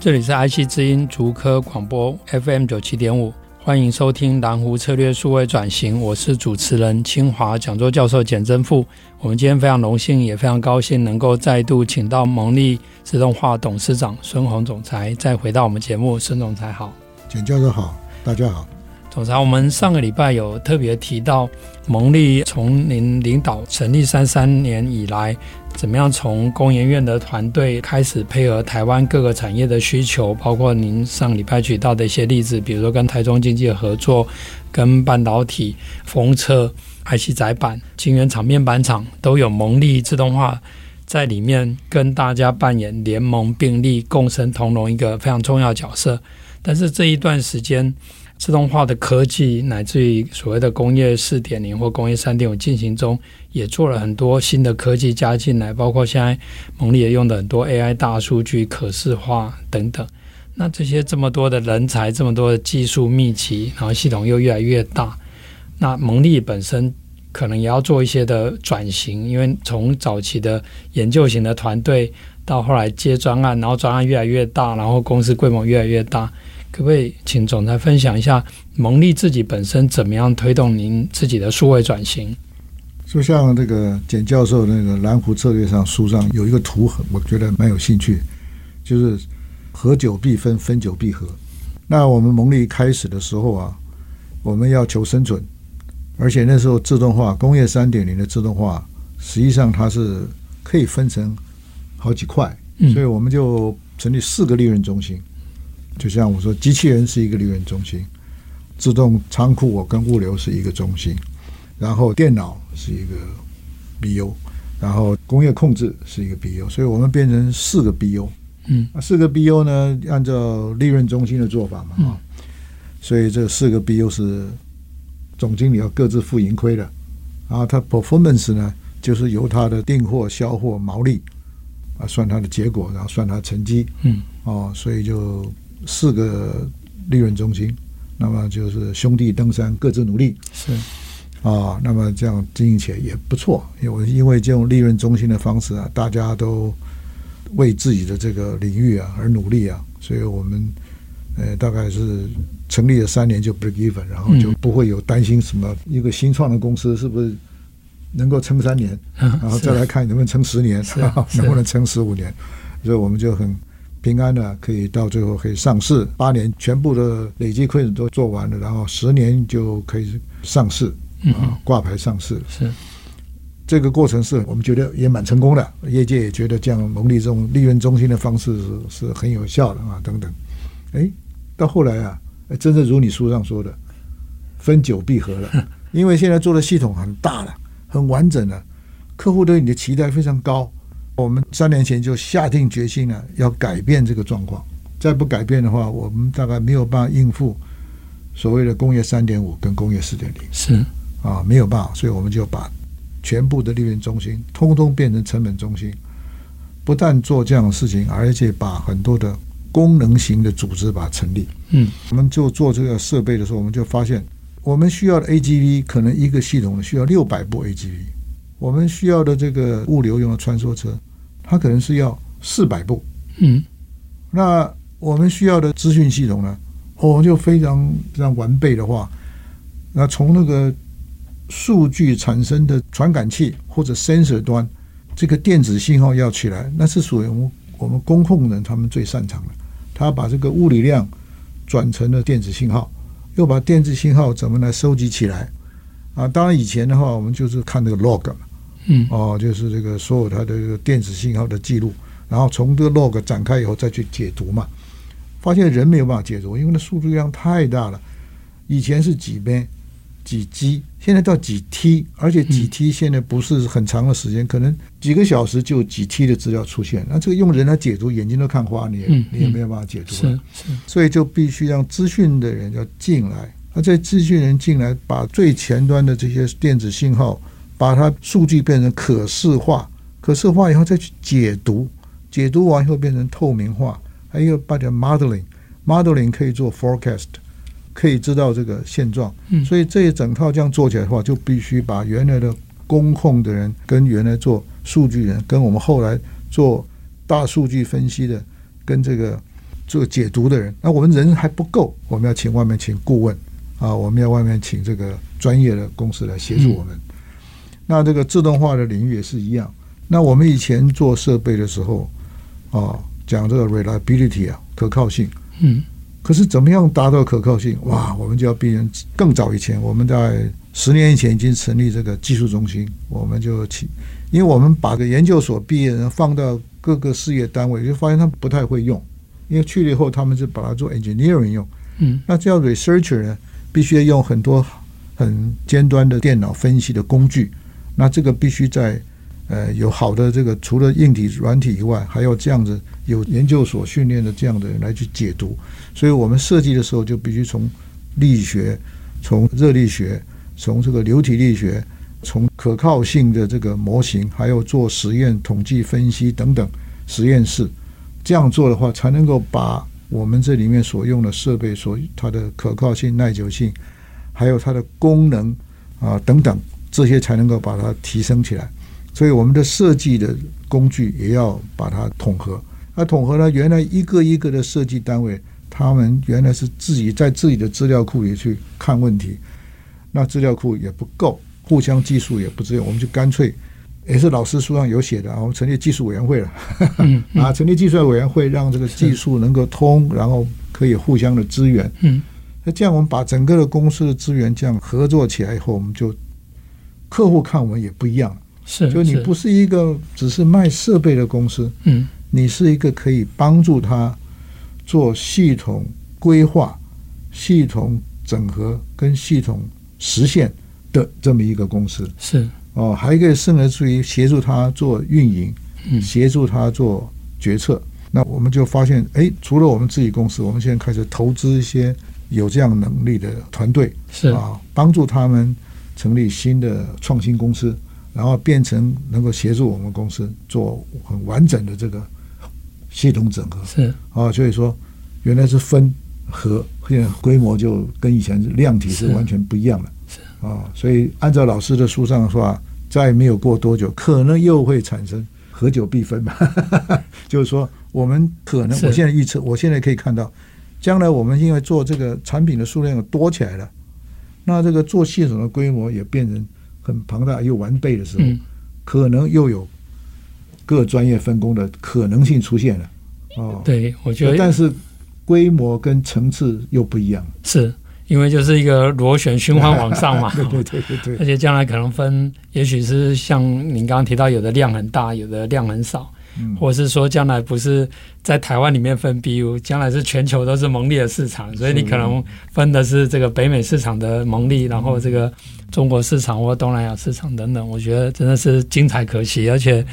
这里是 IC 之音竹科广播 FM 九七点五，欢迎收听蓝湖策略数位转型，我是主持人清华讲座教授简真富。我们今天非常荣幸，也非常高兴能够再度请到蒙利自动化董事长孙宏总裁再回到我们节目。孙总裁好，简教授好，大家好。总裁，我们上个礼拜有特别提到蒙利从您领导成立三三年以来。怎么样从工研院的团队开始配合台湾各个产业的需求，包括您上礼拜举到的一些例子，比如说跟台中经济合作，跟半导体、风车、IC 载板、晶圆厂、面板厂都有蒙利自动化在里面跟大家扮演联盟并立、共生同荣一个非常重要角色。但是这一段时间，自动化的科技乃至于所谓的工业四点零或工业三点五进行中，也做了很多新的科技加进来，包括现在蒙利也用的很多 AI 大数据、可视化等等。那这些这么多的人才，这么多的技术密集，然后系统又越来越大，那蒙利本身可能也要做一些的转型，因为从早期的研究型的团队到后来接专案，然后专案越来越大，然后公司规模越来越大。可不可以请总裁分享一下蒙利自己本身怎么样推动您自己的数位转型？就像这个简教授那个蓝湖策略上书上有一个图，我觉得蛮有兴趣，就是合久必分，分久必合。那我们蒙利开始的时候啊，我们要求生存，而且那时候自动化工业三点零的自动化，实际上它是可以分成好几块，所以我们就成立四个利润中心。就像我说，机器人是一个利润中心，自动仓库我跟物流是一个中心，然后电脑是一个 BU，然后工业控制是一个 BU，所以我们变成四个 BU。嗯，四个 BU 呢，按照利润中心的做法嘛，啊，所以这四个 BU 是总经理要各自负盈亏的，然后他 performance 呢，就是由他的订货、销货、毛利啊算他的结果，然后算他的成绩。嗯，哦，所以就。四个利润中心，那么就是兄弟登山，各自努力。是啊，那么这样经营起来也不错。因为因为这种利润中心的方式啊，大家都为自己的这个领域啊而努力啊，所以我们呃大概是成立了三年就 break even，然后就不会有担心什么一个新创的公司是不是能够撑三年，然后再来看能不能撑十年，能不能撑十五年，所以我们就很。平安呢可以到最后可以上市，八年全部的累计亏损都做完了，然后十年就可以上市啊，挂牌上市。是这个过程是我们觉得也蛮成功的，业界也觉得这样蒙利这种利润中心的方式是是很有效的啊，等等。哎，到后来啊，真正如你书上说的，分久必合了，因为现在做的系统很大了，很完整了，客户对你的期待非常高。我们三年前就下定决心了，要改变这个状况。再不改变的话，我们大概没有办法应付所谓的工业三点五跟工业四点零。是啊，没有办法，所以我们就把全部的利润中心通通变成成本中心。不但做这样的事情，而且把很多的功能型的组织把它成立。嗯，我们就做这个设备的时候，我们就发现，我们需要的 AGV 可能一个系统需要六百部 AGV，我们需要的这个物流用的穿梭车。它可能是要四百步，嗯，那我们需要的资讯系统呢？我们，就非常非常完备的话，那从那个数据产生的传感器或者 sensor 端，这个电子信号要起来，那是属于我们我们工控人他们最擅长的。他把这个物理量转成了电子信号，又把电子信号怎么来收集起来？啊，当然以前的话，我们就是看那个 log 嘛。嗯，哦，就是这个所有它的这个电子信号的记录，然后从这个 log 展开以后再去解读嘛，发现人没有办法解读，因为那数据量太大了。以前是几倍，几 G，现在到几 T，而且几 T 现在不是很长的时间，嗯、可能几个小时就几 T 的资料出现。那这个用人来解读，眼睛都看花，你也、嗯、你也没有办法解读。是是，所以就必须让资讯的人要进来。那这资讯人进来，把最前端的这些电子信号，把它数据变成可视化，可视化以后再去解读，解读完以后变成透明化，还有把它 modeling，modeling 可以做 forecast。可以知道这个现状，嗯所以这一整套这样做起来的话，就必须把原来的工控的人跟原来做数据人，跟我们后来做大数据分析的，跟这个做解读的人，那我们人还不够，我们要请外面请顾问啊，我们要外面请这个专业的公司来协助我们。那这个自动化的领域也是一样。那我们以前做设备的时候啊，讲这个 reliability 啊，可靠性，嗯。可是怎么样达到可靠性？哇，我们就要比人更早以前，我们在十年以前已经成立这个技术中心，我们就起，因为我们把个研究所毕业人放到各个事业单位，就发现他们不太会用，因为去了以后他们就把它做 engineering 用，嗯，那这样 researcher 呢，必须要用很多很尖端的电脑分析的工具，那这个必须在。呃，有好的这个，除了硬体、软体以外，还要这样子有研究所训练的这样的人来去解读。所以我们设计的时候就必须从力学、从热力学、从这个流体力学、从可靠性的这个模型，还有做实验、统计分析等等实验室这样做的话，才能够把我们这里面所用的设备所它的可靠性、耐久性，还有它的功能啊等等这些，才能够把它提升起来。所以我们的设计的工具也要把它统合。那统合呢，原来一个一个的设计单位，他们原来是自己在自己的资料库里去看问题，那资料库也不够，互相技术也不支援，我们就干脆也是老师书上有写的啊，我们成立技术委员会了，啊，成立技术委员会，让这个技术能够通，然后可以互相的支援。嗯，那这样我们把整个的公司的资源这样合作起来以后，我们就客户看我们也不一样。是，就你不是一个只是卖设备的公司，嗯，你是一个可以帮助他做系统规划、系统整合跟系统实现的这么一个公司。是哦，还可以甚至于协助他做运营，嗯，协助他做决策。那我们就发现，哎，除了我们自己公司，我们现在开始投资一些有这样能力的团队，是啊，帮助他们成立新的创新公司。然后变成能够协助我们公司做很完整的这个系统整合，是。啊，所以说原来是分合，现在规模就跟以前量体是完全不一样了，是。啊，所以按照老师的书上的话，再没有过多久，可能又会产生合久必分嘛，就是说我们可能，我现在预测，我现在可以看到，将来我们因为做这个产品的数量多起来了，那这个做系统的规模也变成。很庞大又完备的时候，嗯、可能又有各专业分工的可能性出现了。哦，对，我觉得，但是规模跟层次又不一样，是因为就是一个螺旋循环往上嘛。对对对对对，而且将来可能分，也许是像您刚刚提到，有的量很大，有的量很少。或是说，将来不是在台湾里面分 BU，将来是全球都是蒙利的市场，所以你可能分的是这个北美市场的蒙利，然后这个中国市场或东南亚市场等等。我觉得真的是精彩可期，而且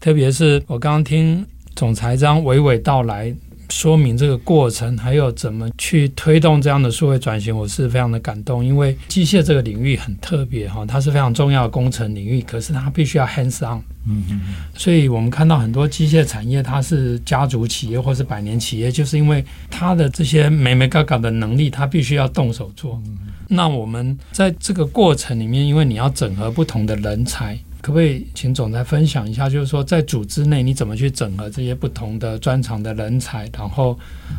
特别是我刚刚听总裁这样娓娓道来。说明这个过程，还有怎么去推动这样的数位转型，我是非常的感动。因为机械这个领域很特别哈，它是非常重要的工程领域，可是它必须要 hands on。嗯嗯。所以我们看到很多机械产业，它是家族企业或是百年企业，就是因为它的这些美眉角角的能力，它必须要动手做。那我们在这个过程里面，因为你要整合不同的人才。可不可以请总裁分享一下，就是说在组织内你怎么去整合这些不同的专长的人才，然后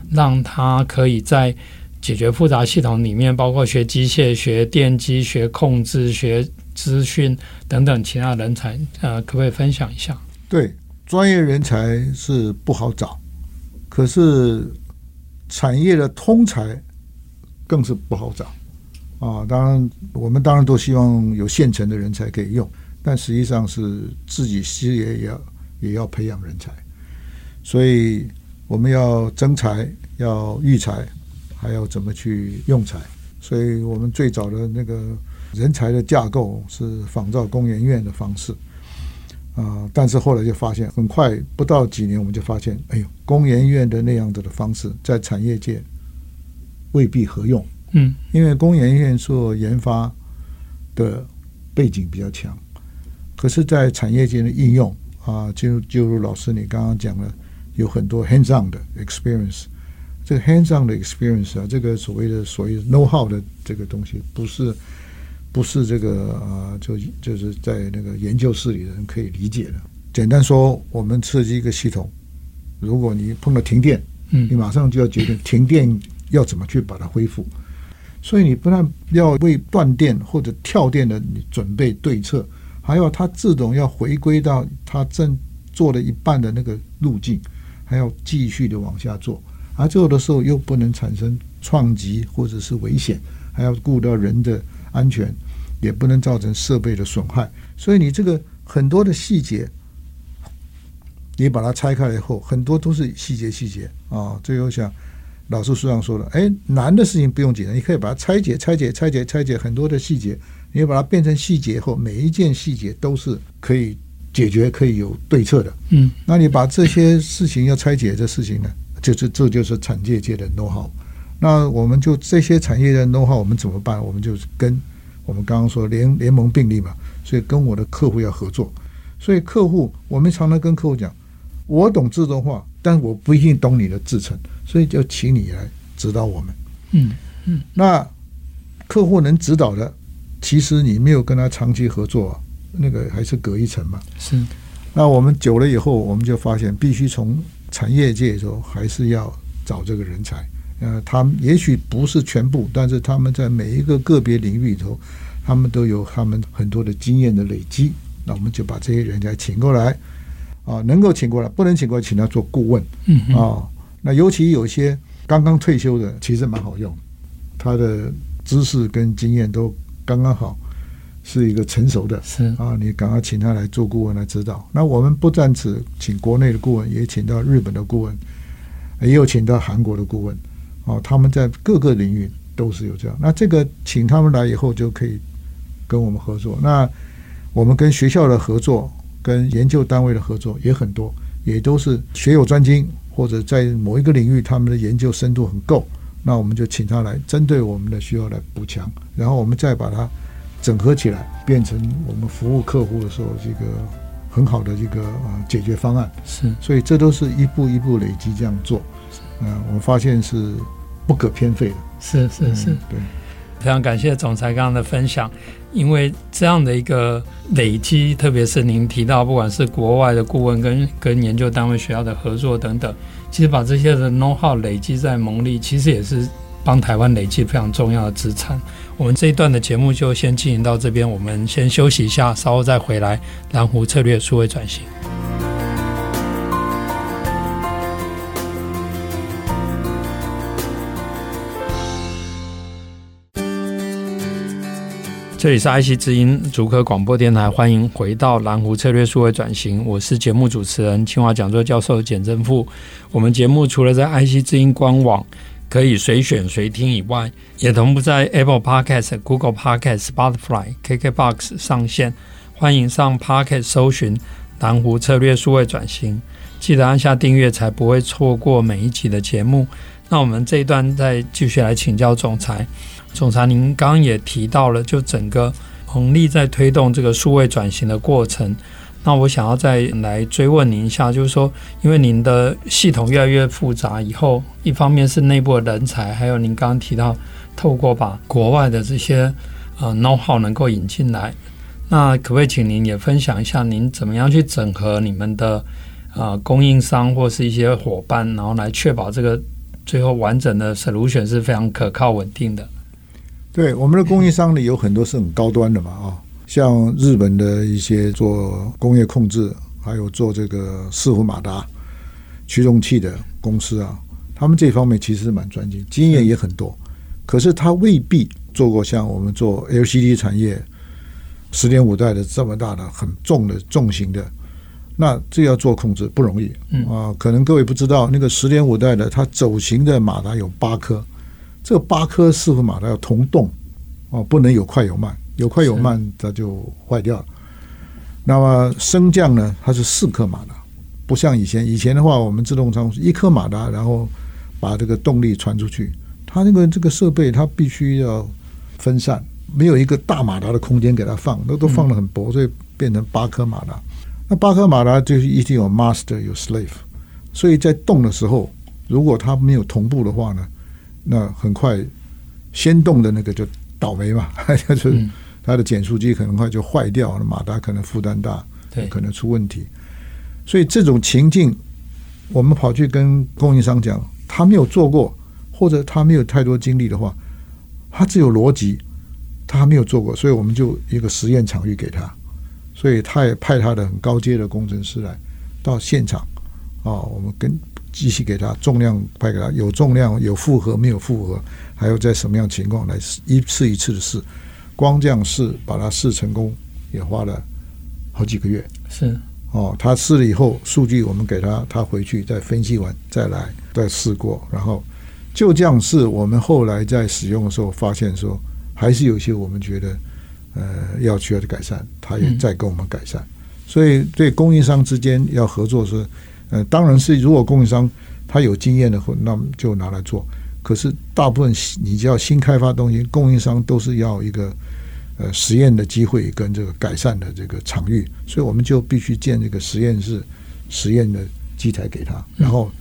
让他可以在解决复杂系统里面，包括学机械、学电机、学控制、学资讯等等其他人才，呃，可不可以分享一下？对，专业人才是不好找，可是产业的通才更是不好找啊。当然，我们当然都希望有现成的人才可以用。但实际上是自己事业也要也要培养人才，所以我们要增才，要育才，还要怎么去用才。所以我们最早的那个人才的架构是仿照工研院的方式，啊、呃，但是后来就发现，很快不到几年，我们就发现，哎呦，工研院的那样子的方式在产业界未必合用。嗯，因为工研院做研发的背景比较强，可是，在产业间的应用啊，就就如老师你刚刚讲了，有很多 hands-on 的 experience。这个 hands-on 的 experience 啊，这个所谓的所谓 know-how 的这个东西，不是不是这个啊，就就是在那个研究室里的人可以理解的。简单说，我们设计一个系统，如果你碰到停电，嗯，你马上就要决定停电要怎么去把它恢复。所以你不但要为断电或者跳电的你准备对策，还要它自动要回归到它正做了一半的那个路径，还要继续的往下做。而做的时候又不能产生创击或者是危险，还要顾到人的安全，也不能造成设备的损害。所以你这个很多的细节，你把它拆开来以后，很多都是细节细节啊。最后想。老师书上说了，哎，难的事情不用紧张，你可以把它拆解、拆解、拆解、拆解很多的细节，你把它变成细节后，每一件细节都是可以解决、可以有对策的。嗯，那你把这些事情要拆解的事情呢，就是这就是产业界的 know how。那我们就这些产业的 know how，我们怎么办？我们就是跟我们刚刚说联联盟并立嘛，所以跟我的客户要合作。所以客户，我们常常跟客户讲，我懂自动化。但我不一定懂你的制程，所以就请你来指导我们。嗯嗯，那客户能指导的，其实你没有跟他长期合作，那个还是隔一层嘛。是。那我们久了以后，我们就发现，必须从产业界说，还是要找这个人才。呃，他们也许不是全部，但是他们在每一个个别领域里头，他们都有他们很多的经验的累积。那我们就把这些人才请过来。啊，能够请过来，不能请过来，请他做顾问。嗯啊，那尤其有些刚刚退休的，其实蛮好用，他的知识跟经验都刚刚好，是一个成熟的。是啊，你赶快请他来做顾问来指导。那我们不但只请国内的顾问，也请到日本的顾问，也有请到韩国的顾问。哦，他们在各个领域都是有这样。那这个请他们来以后，就可以跟我们合作。那我们跟学校的合作。跟研究单位的合作也很多，也都是学有专精，或者在某一个领域他们的研究深度很够，那我们就请他来针对我们的需要来补强，然后我们再把它整合起来，变成我们服务客户的时候这个很好的一个呃解决方案。是，所以这都是一步一步累积这样做，嗯、呃，我发现是不可偏废的。是是是，嗯、对。非常感谢总裁刚刚的分享，因为这样的一个累积，特别是您提到，不管是国外的顾问跟跟研究单位、学校的合作等等，其实把这些的 know how 累积在蒙利，其实也是帮台湾累积非常重要的资产。我们这一段的节目就先进行到这边，我们先休息一下，稍后再回来。蓝湖策略数位转型。这里是 IC 之音竹科广播电台，欢迎回到蓝湖策略数位转型。我是节目主持人清华讲座教授简正富。我们节目除了在 IC 之音官网可以随选随听以外，也同步在 Apple Podcast、Google Podcast、Spotify、KKBox 上线。欢迎上 Podcast 搜寻蓝湖策略数位转型，记得按下订阅，才不会错过每一集的节目。那我们这一段再继续来请教总裁。总裁，您刚刚也提到了，就整个红利在推动这个数位转型的过程。那我想要再来追问您一下，就是说，因为您的系统越来越复杂，以后一方面是内部的人才，还有您刚刚提到，透过把国外的这些呃 know how 能够引进来，那可不可以请您也分享一下，您怎么样去整合你们的呃供应商或是一些伙伴，然后来确保这个最后完整的 solution 是非常可靠稳定的？对，我们的供应商里，有很多是很高端的嘛啊，像日本的一些做工业控制，还有做这个伺服马达驱动器的公司啊，他们这方面其实是蛮专精，经验也很多。可是他未必做过像我们做 LCD 产业十点五代的这么大的很重的重型的，那这要做控制不容易啊。可能各位不知道，那个十点五代的它走形的马达有八颗。这八颗四湖马达要同动哦，不能有快有慢，有快有慢，它就坏掉了。那么升降呢，它是四颗马达，不像以前，以前的话，我们自动舱是一颗马达，然后把这个动力传出去。它那个这个设备，它必须要分散，没有一个大马达的空间给它放，那都放的很薄，所以变成八颗马达。那八颗马达就是一定有 master 有 slave，所以在动的时候，如果它没有同步的话呢，那很快先动的那个就倒霉嘛，就是它的减速机可能快就坏掉了，马达可能负担大，对，可能出问题。所以这种情境，我们跑去跟供应商讲，他没有做过，或者他没有太多经历的话，他只有逻辑，他还没有做过，所以我们就一个实验场域给他。所以他也派他的很高阶的工程师来到现场啊，我们跟机器给他重量派给他，有重量有负荷没有负荷，还有在什么样情况来试一次一次的试，光这样试把它试成功也花了好几个月。是哦，他试了以后数据我们给他，他回去再分析完再来再试过，然后就这样试。我们后来在使用的时候发现说，还是有些我们觉得。呃，要需要的改善，他也在跟我们改善，嗯、所以对供应商之间要合作是，呃，当然是如果供应商他有经验的话，那么就拿来做。可是大部分你只要新开发东西，供应商都是要一个呃实验的机会跟这个改善的这个场域，所以我们就必须建这个实验室、实验的机台给他，然后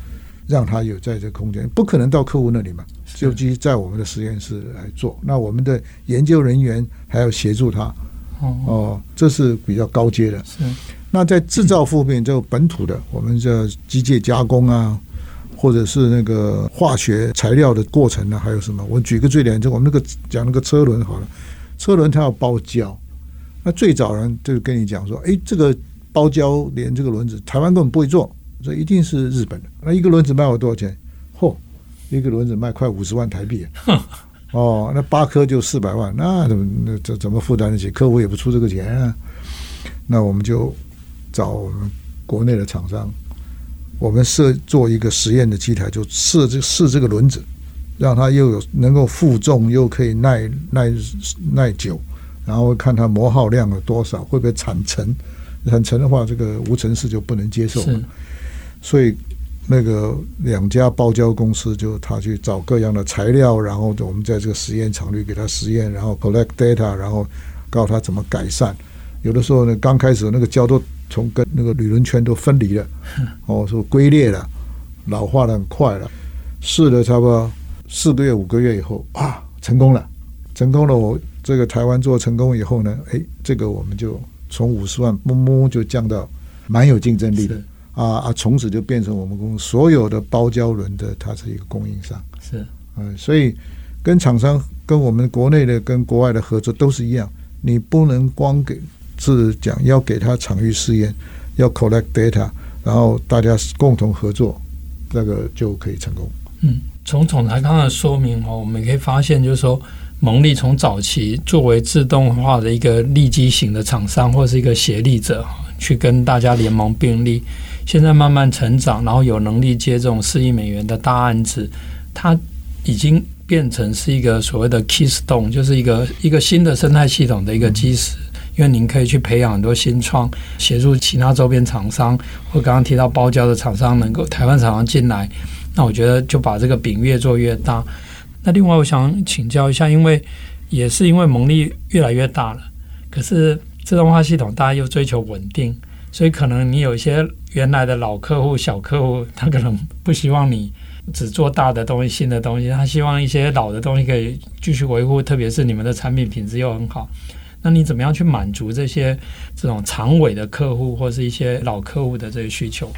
让他有在这个空间，不可能到客户那里嘛。就机在我们的实验室来做，那我们的研究人员还要协助他。哦，这是比较高阶的。是。那在制造方面，就本土的，我们叫机械加工啊，或者是那个化学材料的过程呢，还有什么？我举个最简单，就我们那个讲那个车轮好了，车轮它要包胶。那最早人就跟你讲说，哎，这个包胶连这个轮子，台湾根本不会做，这一定是日本的。那一个轮子卖我多少钱？嚯！一个轮子卖快五十万台币，哦，那八颗就四百万，那怎么那怎怎么负担得起？客户也不出这个钱啊。那我们就找国内的厂商，我们设做一个实验的机台，就试这试这个轮子，让它又有能够负重，又可以耐耐耐久，然后看它磨耗量有多少，会不会产尘？产尘的话，这个无尘室就不能接受。所以。那个两家包胶公司就他去找各样的材料，然后我们在这个实验场里给他实验，然后 collect data，然后告诉他怎么改善。有的时候呢，刚开始那个胶都从跟那个铝轮圈都分离了，哦，说龟裂了，老化的很快了。试了差不多四个月、五个月以后啊，成功了，成功了。我这个台湾做成功以后呢，哎，这个我们就从五十万摸摸就降到蛮有竞争力的。啊啊！从此就变成我们公司所有的包胶轮的，它是一个供应商。是，嗯，所以跟厂商、跟我们国内的、跟国外的合作都是一样。你不能光给是讲要给他场域试验，要 collect data，然后大家共同合作，这个就可以成功。嗯，从总裁刚刚的说明哦，我们可以发现，就是说蒙利从早期作为自动化的一个利基型的厂商，或是一个协力者，去跟大家联盟并立。现在慢慢成长，然后有能力接这种四亿美元的大案子，它已经变成是一个所谓的 keystone，就是一个一个新的生态系统的一个基石。因为您可以去培养很多新创，协助其他周边厂商，或刚刚提到包胶的厂商能够台湾厂商进来，那我觉得就把这个饼越做越大。那另外我想请教一下，因为也是因为蒙利越来越大了，可是自动化系统大家又追求稳定。所以可能你有一些原来的老客户、小客户，他可能不希望你只做大的东西、新的东西，他希望一些老的东西可以继续维护，特别是你们的产品品质又很好。那你怎么样去满足这些这种长尾的客户或是一些老客户的这些需求？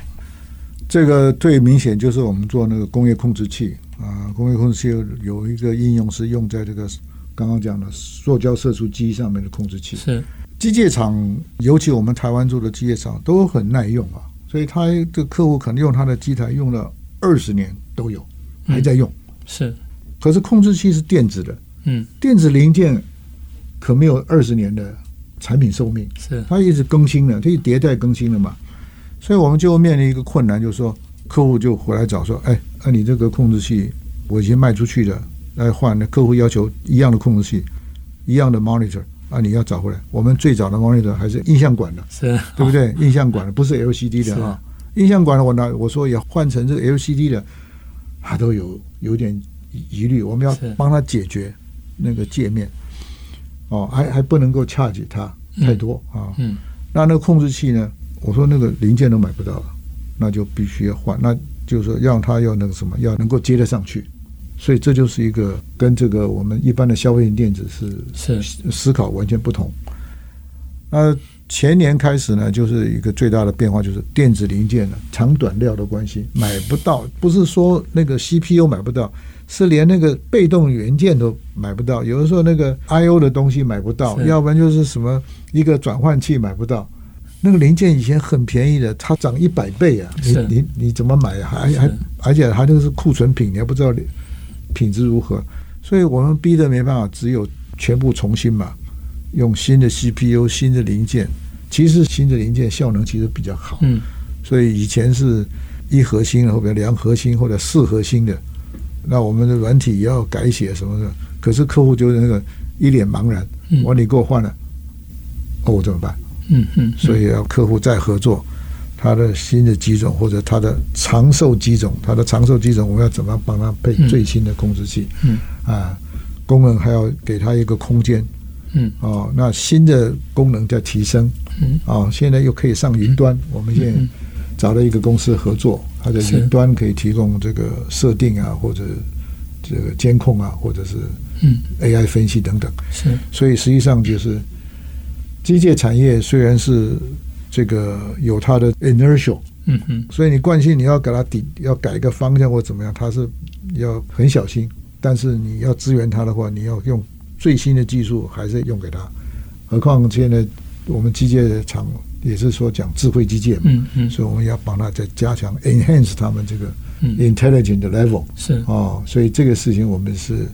这个最明显就是我们做那个工业控制器啊，工业控制器有一个应用是用在这个刚刚讲的塑胶射出机上面的控制器是。机械厂，尤其我们台湾做的机械厂都很耐用啊，所以他的客户可能用他的机台用了二十年都有，还在用。嗯、是，可是控制器是电子的，嗯，电子零件可没有二十年的产品寿命，是，它一直更新的，它一迭代更新了嘛，所以我们就面临一个困难，就是说客户就回来找说，哎，那、啊、你这个控制器我已经卖出去了，来换，客户要求一样的控制器，一样的 monitor。啊，你要找回来。我们最早的 monitor 还是印象馆的，是对不对？印象馆的不是 LCD 的啊。印象管的我拿我说也换成这个 LCD 的，他都有有点疑虑。我们要帮他解决那个界面，哦，还还不能够 charge 它太多啊。嗯，那那个控制器呢？我说那个零件都买不到了，那就必须要换。那就是说让它要那个什么，要能够接得上去。所以这就是一个跟这个我们一般的消费型电子是是思考完全不同。那前年开始呢，就是一个最大的变化，就是电子零件呢长短料的关系买不到，不是说那个 CPU 买不到，是连那个被动元件都买不到。有的时候那个 I/O 的东西买不到，要不然就是什么一个转换器买不到。那个零件以前很便宜的，它涨一百倍啊！你你你怎么买啊？还还而且还那个是库存品，你还不知道。品质如何？所以我们逼得没办法，只有全部重新嘛，用新的 CPU、新的零件。其实新的零件效能其实比较好。嗯，所以以前是一核心，或者两核心，或者四核心的。那我们的软体也要改写什么的。可是客户就是那个一脸茫然。我说你给我换了，哦，我怎么办？嗯嗯。所以要客户再合作。他的新的机种或者他的长寿机种，他的长寿机种，我们要怎么帮他配最新的控制器？嗯，啊，功能还要给他一个空间。嗯，哦，那新的功能在提升。嗯，哦，现在又可以上云端。我们现在找了一个公司合作，它的云端可以提供这个设定啊，或者这个监控啊，或者是嗯 AI 分析等等。是，所以实际上就是机械产业虽然是。这个有它的 inertial，嗯嗯，所以你惯性你要给它底，要改一个方向或怎么样，它是要很小心。但是你要支援它的话，你要用最新的技术，还是用给它。何况现在我们机械厂也是说讲智慧基建嘛，嗯嗯，所以我们要帮他再加强 enhance 他们这个 intelligent level，是哦，所以这个事情我们是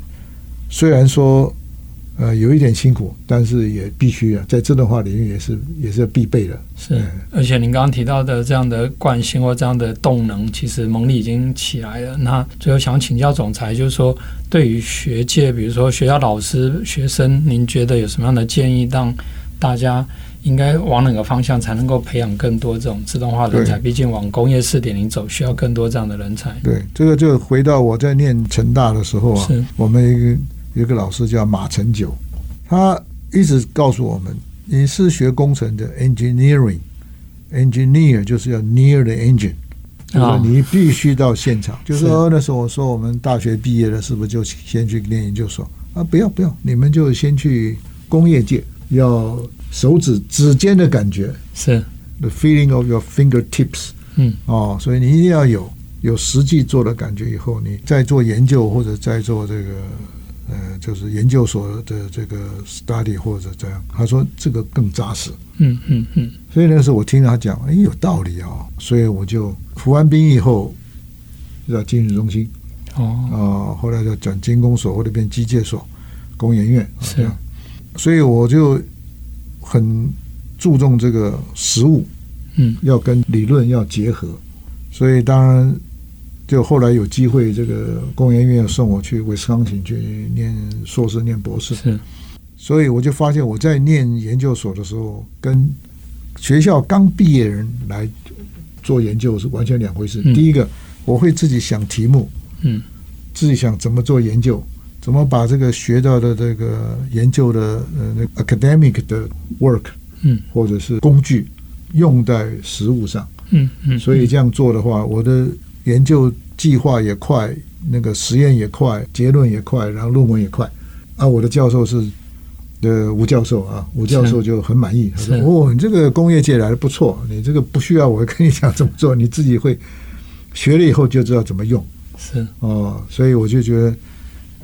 虽然说。呃，有一点辛苦，但是也必须啊，在自动化领域也是也是必备的。是，而且您刚刚提到的这样的惯性或这样的动能，其实蒙利已经起来了。那最后想请教总裁，就是说，对于学界，比如说学校老师、学生，您觉得有什么样的建议，让大家应该往哪个方向才能够培养更多这种自动化人才？毕竟往工业四点零走，需要更多这样的人才。对，这个就回到我在念成大的时候啊，我们一个。有一个老师叫马成九，他一直告诉我们：你是学工程的，engineering，engineer 就是要 near the engine，就是说你必须到现场。就是说那时候我说我们大学毕业了，是不是就先去念研究所啊？不要不要，你们就先去工业界，要手指指尖的感觉是 the feeling of your fingertips。嗯，哦，所以你一定要有有实际做的感觉，以后你再做研究或者再做这个。呃，就是研究所的这个 study 或者这样，他说这个更扎实。嗯嗯嗯。所以那时候我听他讲，哎，有道理啊、哦，所以我就服完兵役后，就到精神中心。哦。啊、呃，后来就转精工所或者变机械所、工研院。是。所以我就很注重这个实物，嗯，要跟理论要结合。所以当然。就后来有机会，这个工研院送我去威斯康星去念硕士、念博士，是，所以我就发现我在念研究所的时候，跟学校刚毕业人来做研究是完全两回事。第一个，我会自己想题目，嗯，自己想怎么做研究，怎么把这个学到的这个研究的呃那 academic 的 work，嗯，或者是工具用在实物上，嗯嗯，所以这样做的话，我的。研究计划也快，那个实验也快，结论也快，然后论文也快。啊，我的教授是呃吴教授啊，吴教授就很满意，他说：“哦，你这个工业界来的不错，你这个不需要我跟你讲怎么做，你自己会学了以后就知道怎么用。”是哦，所以我就觉得，嗯、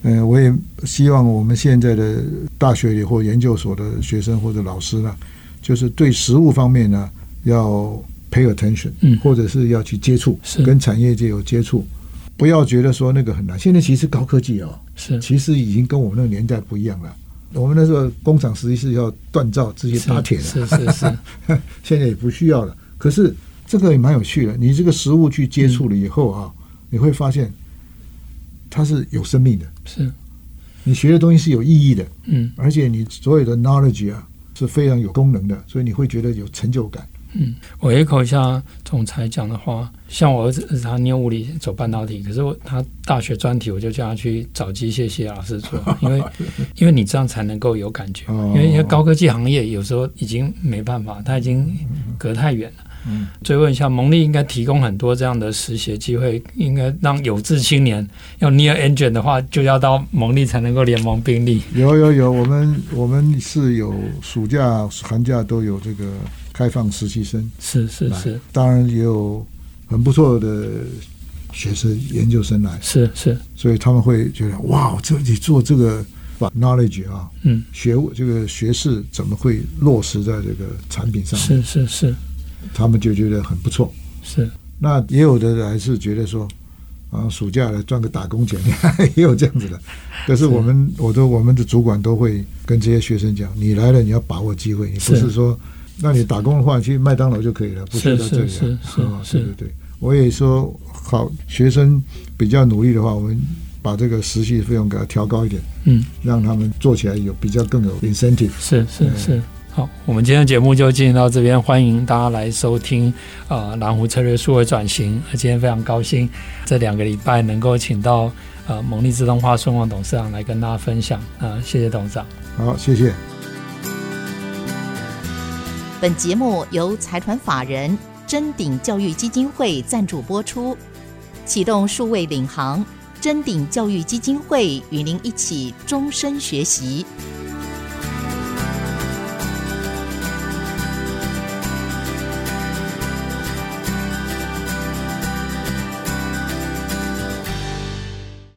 呃，我也希望我们现在的大学里或研究所的学生或者老师呢，就是对食物方面呢要。Pay attention，嗯，或者是要去接触，是跟产业界有接触，不要觉得说那个很难。现在其实高科技哦，是其实已经跟我们那个年代不一样了。我们那时候工厂实际是要锻造这些打铁的，是是是，是，现在也不需要了。可是这个也蛮有趣的，你这个实物去接触了以后啊，嗯，你会发现它是有生命的。是，你学的东西是有意义的，嗯，而且你所有的 knowledge 啊是非常有功能的，所以你会觉得有成就感。嗯，我一口一下总裁讲的话，像我儿子他念物理走半导体，可是我他大学专题我就叫他去找机械系老师做，因为因为你这样才能够有感觉，因为因为高科技行业有时候已经没办法，他已经隔太远了。嗯，追问一下，蒙利应该提供很多这样的实习机会，应该让有志青年要 near engine 的话，就要到蒙利才能够联盟兵力。有有有，我们我们是有暑假、寒假都有这个开放实习生，是是是，当然也有很不错的学生、研究生来，是是，所以他们会觉得哇，这你做这个把 knowledge 啊，嗯，学这个学士怎么会落实在这个产品上面？是是是。他们就觉得很不错，是。那也有的人还是觉得说，啊，暑假来赚个打工钱，也有这样子的。可是我们，我的我们的主管都会跟这些学生讲，你来了，你要把握机会，你不是说，那你打工的话，去麦当劳就可以了，不需要这里。是是是是，对对对。我也说，好，学生比较努力的话，我们把这个实习费用给它调高一点，嗯，让他们做起来有比较更有 incentive。是是是。好，我们今天的节目就进行到这边，欢迎大家来收听呃蓝湖策略数位转型。今天非常高兴，这两个礼拜能够请到呃蒙利自动化孙旺董事长来跟大家分享啊、呃，谢谢董事长。好，谢谢。本节目由财团法人臻鼎教育基金会赞助播出，启动数位领航，臻鼎教育基金会与您一起终身学习。